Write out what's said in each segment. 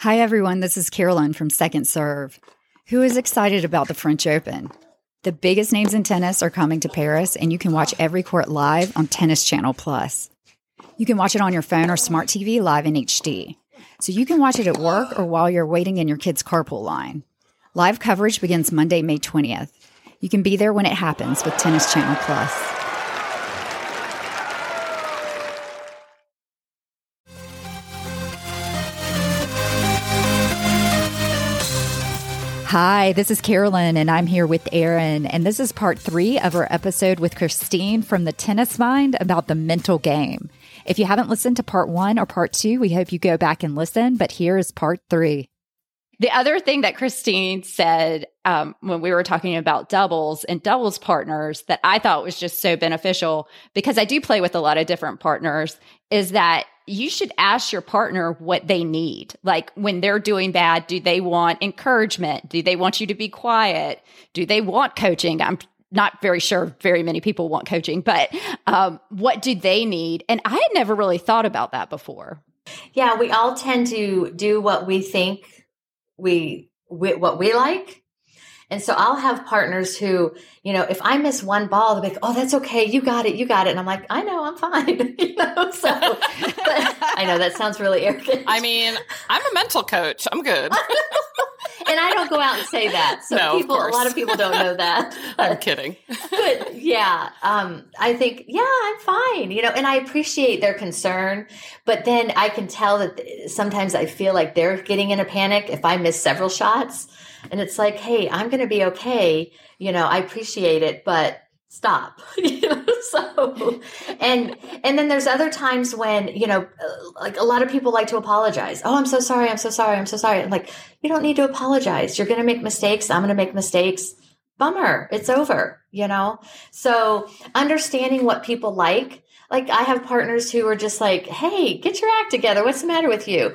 Hi, everyone. This is Carolyn from Second Serve. Who is excited about the French Open? The biggest names in tennis are coming to Paris, and you can watch every court live on Tennis Channel Plus. You can watch it on your phone or smart TV live in HD. So you can watch it at work or while you're waiting in your kid's carpool line. Live coverage begins Monday, May 20th. You can be there when it happens with Tennis Channel Plus. Hi, this is Carolyn, and I'm here with Erin. And this is part three of our episode with Christine from the Tennis Mind about the mental game. If you haven't listened to part one or part two, we hope you go back and listen. But here is part three. The other thing that Christine said um, when we were talking about doubles and doubles partners that I thought was just so beneficial because I do play with a lot of different partners is that you should ask your partner what they need. Like when they're doing bad, do they want encouragement? Do they want you to be quiet? Do they want coaching? I'm not very sure very many people want coaching, but um, what do they need? And I had never really thought about that before. Yeah, we all tend to do what we think we, we what we like and so I'll have partners who, you know, if I miss one ball, they'll be like, "Oh, that's okay. You got it. You got it." And I'm like, "I know. I'm fine." you know. So I know that sounds really arrogant. I mean, I'm a mental coach. I'm good. and I don't go out and say that. So no, people, a lot of people don't know that. I'm kidding. but yeah, um, I think yeah, I'm fine. You know, and I appreciate their concern, but then I can tell that sometimes I feel like they're getting in a panic if I miss several shots and it's like, hey, I'm going to be okay. You know, I appreciate it, but stop you know so and and then there's other times when you know uh, like a lot of people like to apologize. Oh i'm so sorry i'm so sorry i'm so sorry. I'm like you don't need to apologize. You're going to make mistakes i'm going to make mistakes. Bummer it's over you know? So understanding what people like like i have partners who are just like hey get your act together what's the matter with you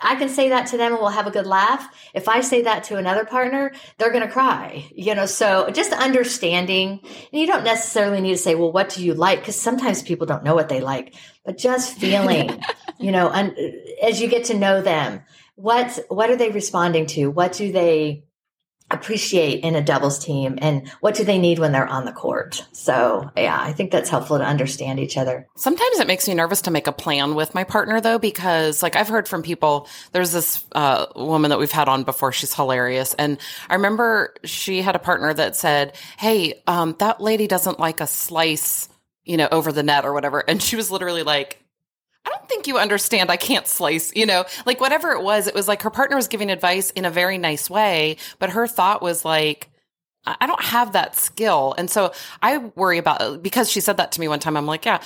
I can say that to them and we'll have a good laugh. If I say that to another partner, they're going to cry, you know, so just understanding and you don't necessarily need to say, well, what do you like? Cause sometimes people don't know what they like, but just feeling, you know, and as you get to know them, what, what are they responding to? What do they, appreciate in a doubles team and what do they need when they're on the court. So, yeah, I think that's helpful to understand each other. Sometimes it makes me nervous to make a plan with my partner though, because like I've heard from people, there's this uh, woman that we've had on before. She's hilarious. And I remember she had a partner that said, Hey, um, that lady doesn't like a slice, you know, over the net or whatever. And she was literally like, I don't think you understand. I can't slice, you know, like whatever it was, it was like her partner was giving advice in a very nice way, but her thought was like, I don't have that skill. And so I worry about, because she said that to me one time, I'm like, yeah,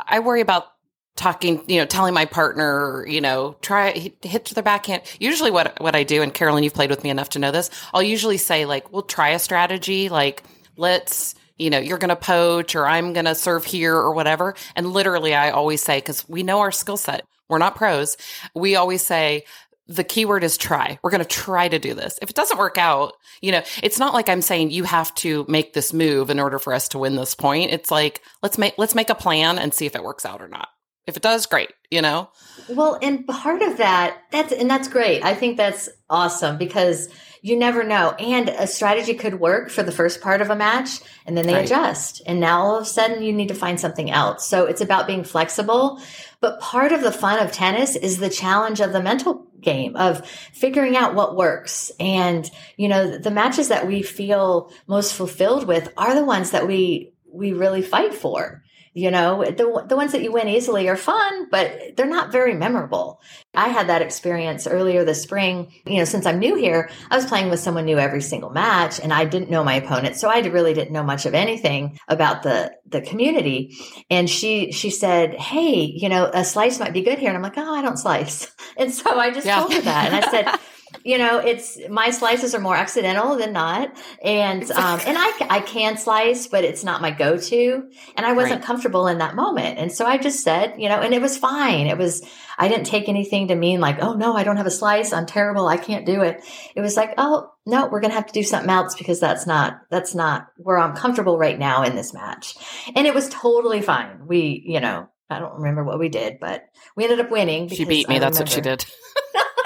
I worry about talking, you know, telling my partner, you know, try hit to the backhand. Usually what, what I do, and Carolyn, you've played with me enough to know this, I'll usually say like, we'll try a strategy, like let's, you know, you're going to poach or I'm going to serve here or whatever. And literally, I always say, because we know our skill set, we're not pros. We always say, the keyword is try. We're going to try to do this. If it doesn't work out, you know, it's not like I'm saying you have to make this move in order for us to win this point. It's like, let's make, let's make a plan and see if it works out or not. If it does, great, you know? Well, and part of that, that's, and that's great. I think that's awesome because you never know. And a strategy could work for the first part of a match and then they right. adjust. And now all of a sudden you need to find something else. So it's about being flexible. But part of the fun of tennis is the challenge of the mental game of figuring out what works. And, you know, the matches that we feel most fulfilled with are the ones that we, we really fight for. You know, the, the ones that you win easily are fun, but they're not very memorable. I had that experience earlier this spring. You know, since I'm new here, I was playing with someone new every single match and I didn't know my opponent. So I really didn't know much of anything about the, the community. And she, she said, Hey, you know, a slice might be good here. And I'm like, Oh, I don't slice. And so I just yeah. told her that. And I said, you know, it's my slices are more accidental than not, and um, and I I can slice, but it's not my go to, and I wasn't right. comfortable in that moment, and so I just said, you know, and it was fine. It was I didn't take anything to mean like, oh no, I don't have a slice, I'm terrible, I can't do it. It was like, oh no, we're gonna have to do something else because that's not that's not where I'm comfortable right now in this match, and it was totally fine. We, you know, I don't remember what we did, but we ended up winning. She beat me. that's what she did.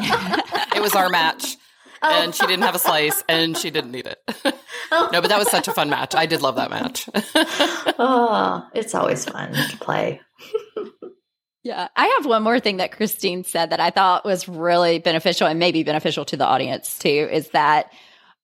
it was our match. Oh. And she didn't have a slice and she didn't need it. Oh. no, but that was such a fun match. I did love that match. oh, it's always fun to play. Yeah. I have one more thing that Christine said that I thought was really beneficial and maybe beneficial to the audience too is that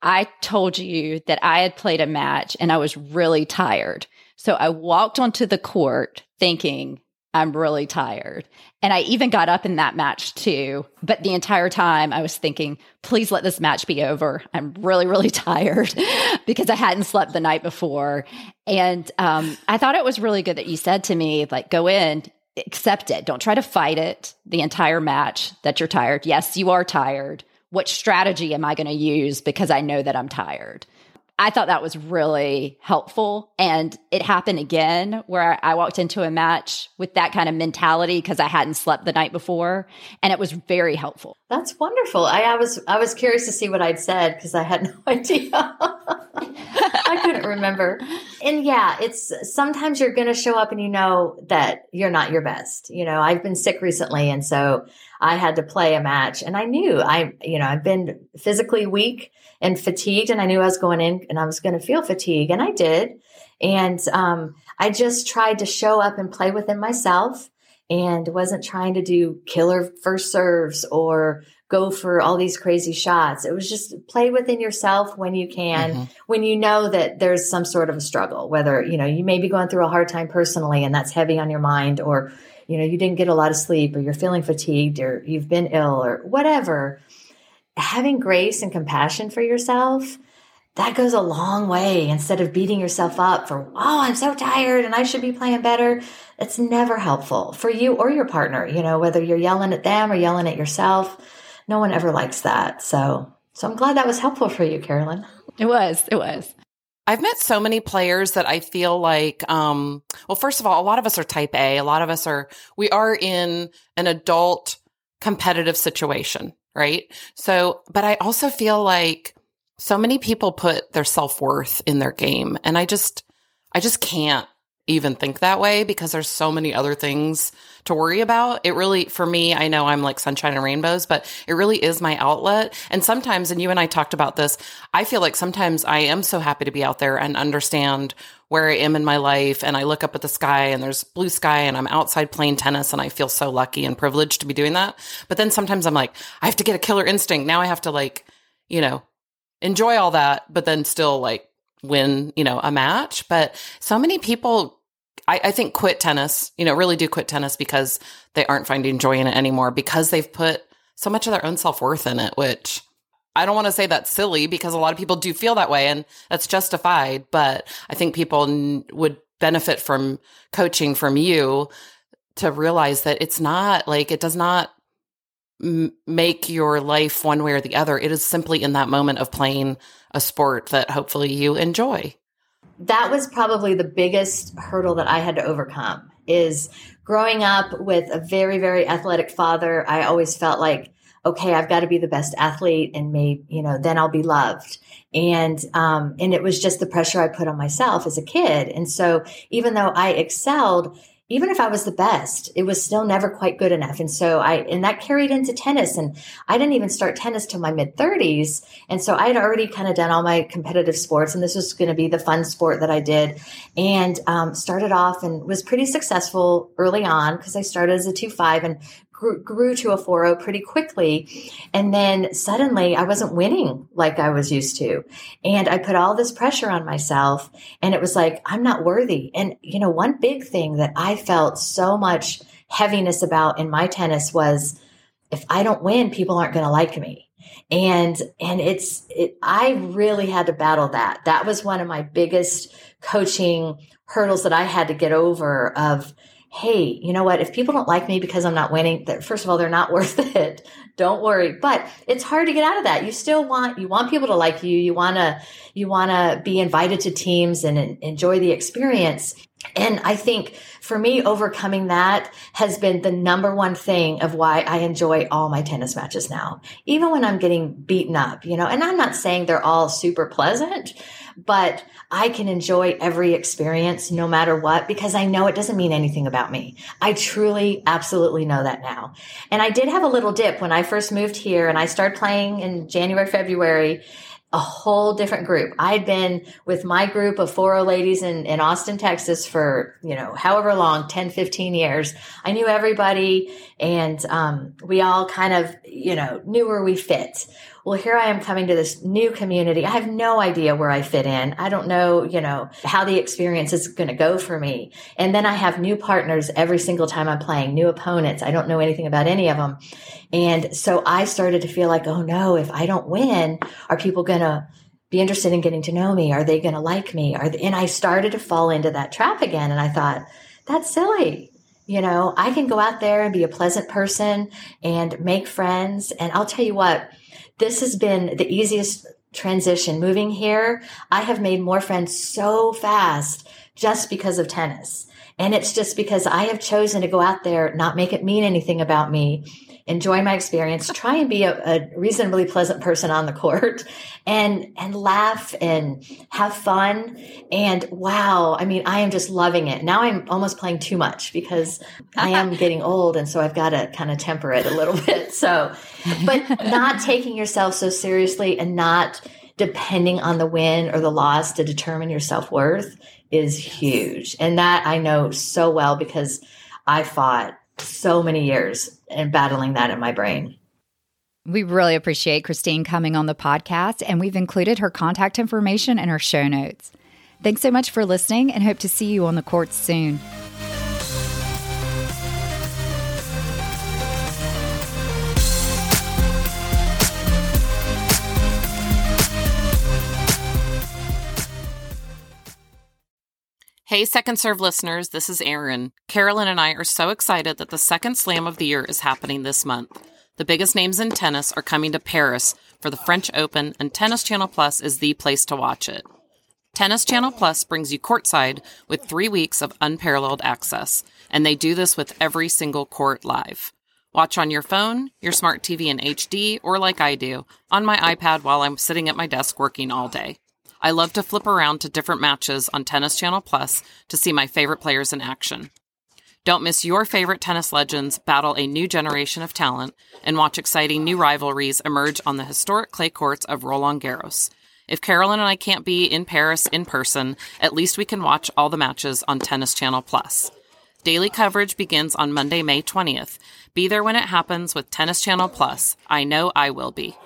I told you that I had played a match and I was really tired. So I walked onto the court thinking, I'm really tired. And I even got up in that match too. But the entire time I was thinking, please let this match be over. I'm really, really tired because I hadn't slept the night before. And um, I thought it was really good that you said to me, like, go in, accept it. Don't try to fight it the entire match that you're tired. Yes, you are tired. What strategy am I going to use because I know that I'm tired? I thought that was really helpful. And it happened again where I walked into a match with that kind of mentality because I hadn't slept the night before. And it was very helpful. That's wonderful. I, I was I was curious to see what I'd said because I had no idea. Couldn't remember. And yeah, it's sometimes you're gonna show up and you know that you're not your best. You know, I've been sick recently and so I had to play a match and I knew I, you know, I've been physically weak and fatigued and I knew I was going in and I was going to feel fatigue and I did. And, um, I just tried to show up and play within myself and wasn't trying to do killer first serves or go for all these crazy shots. It was just play within yourself when you can, mm-hmm. when you know that there's some sort of a struggle, whether, you know, you may be going through a hard time personally and that's heavy on your mind or you know, you didn't get a lot of sleep or you're feeling fatigued or you've been ill or whatever, having grace and compassion for yourself, that goes a long way instead of beating yourself up for, oh, I'm so tired and I should be playing better. It's never helpful for you or your partner, you know, whether you're yelling at them or yelling at yourself. No one ever likes that. So, so I'm glad that was helpful for you, Carolyn. It was. It was. I've met so many players that I feel like, um, well, first of all, a lot of us are type A. A lot of us are, we are in an adult competitive situation, right? So, but I also feel like so many people put their self worth in their game. And I just, I just can't even think that way because there's so many other things to worry about. It really, for me, I know I'm like sunshine and rainbows, but it really is my outlet. And sometimes, and you and I talked about this, I feel like sometimes I am so happy to be out there and understand where I am in my life. And I look up at the sky and there's blue sky and I'm outside playing tennis and I feel so lucky and privileged to be doing that. But then sometimes I'm like, I have to get a killer instinct. Now I have to like, you know, enjoy all that, but then still like win, you know, a match. But so many people, I, I, think quit tennis, you know, really do quit tennis because they aren't finding joy in it anymore because they've put so much of their own self worth in it, which I don't want to say that's silly because a lot of people do feel that way and that's justified. But I think people n- would benefit from coaching from you to realize that it's not like it does not make your life one way or the other. It is simply in that moment of playing a sport that hopefully you enjoy. That was probably the biggest hurdle that I had to overcome is growing up with a very very athletic father. I always felt like okay, I've got to be the best athlete and maybe, you know, then I'll be loved. And, um, and it was just the pressure I put on myself as a kid. And so even though I excelled, even if I was the best, it was still never quite good enough. And so I, and that carried into tennis. And I didn't even start tennis till my mid 30s. And so I had already kind of done all my competitive sports. And this was going to be the fun sport that I did. And um, started off and was pretty successful early on because I started as a 2 5 and grew, to a 4 pretty quickly. And then suddenly I wasn't winning like I was used to. And I put all this pressure on myself. And it was like, I'm not worthy. And, you know, one big thing that I felt so much heaviness about in my tennis was if I don't win, people aren't going to like me and and it's it, i really had to battle that that was one of my biggest coaching hurdles that i had to get over of hey, you know what? If people don't like me because I'm not winning, first of all, they're not worth it. Don't worry. But it's hard to get out of that. You still want, you want people to like you. You want to, you want to be invited to teams and enjoy the experience. And I think for me, overcoming that has been the number one thing of why I enjoy all my tennis matches now, even when I'm getting beaten up, you know, and I'm not saying they're all super pleasant, but I can enjoy every experience no matter what because I know it doesn't mean anything about me. I truly, absolutely know that now. And I did have a little dip when I first moved here and I started playing in January, February a whole different group. I'd been with my group of 40 ladies in, in Austin, Texas for, you know, however long, 10, 15 years. I knew everybody and, um, we all kind of, you know, knew where we fit well, here I am coming to this new community. I have no idea where I fit in. I don't know, you know, how the experience is going to go for me. And then I have new partners every single time I'm playing, new opponents. I don't know anything about any of them. And so I started to feel like, oh no, if I don't win, are people going to be interested in getting to know me? Are they going to like me? Are they, and I started to fall into that trap again. And I thought, that's silly. You know, I can go out there and be a pleasant person and make friends. And I'll tell you what, this has been the easiest transition moving here. I have made more friends so fast just because of tennis. And it's just because I have chosen to go out there, not make it mean anything about me, enjoy my experience, try and be a, a, reasonably pleasant person on the court and, and laugh and have fun. And wow, I mean, I am just loving it. Now I'm almost playing too much because I am getting old. And so I've got to kind of temper it a little bit. So, but not taking yourself so seriously and not depending on the win or the loss to determine your self worth is huge. And that I know so well because I fought so many years and battling that in my brain. We really appreciate Christine coming on the podcast, and we've included her contact information in our show notes. Thanks so much for listening and hope to see you on the courts soon. Hey, Second Serve listeners, this is Erin. Carolyn and I are so excited that the second slam of the year is happening this month. The biggest names in tennis are coming to Paris for the French Open, and Tennis Channel Plus is the place to watch it. Tennis Channel Plus brings you courtside with three weeks of unparalleled access, and they do this with every single court live. Watch on your phone, your smart TV in HD, or like I do, on my iPad while I'm sitting at my desk working all day. I love to flip around to different matches on Tennis Channel Plus to see my favorite players in action. Don't miss your favorite tennis legends battle a new generation of talent and watch exciting new rivalries emerge on the historic clay courts of Roland Garros. If Carolyn and I can't be in Paris in person, at least we can watch all the matches on Tennis Channel Plus. Daily coverage begins on Monday, May 20th. Be there when it happens with Tennis Channel Plus. I know I will be.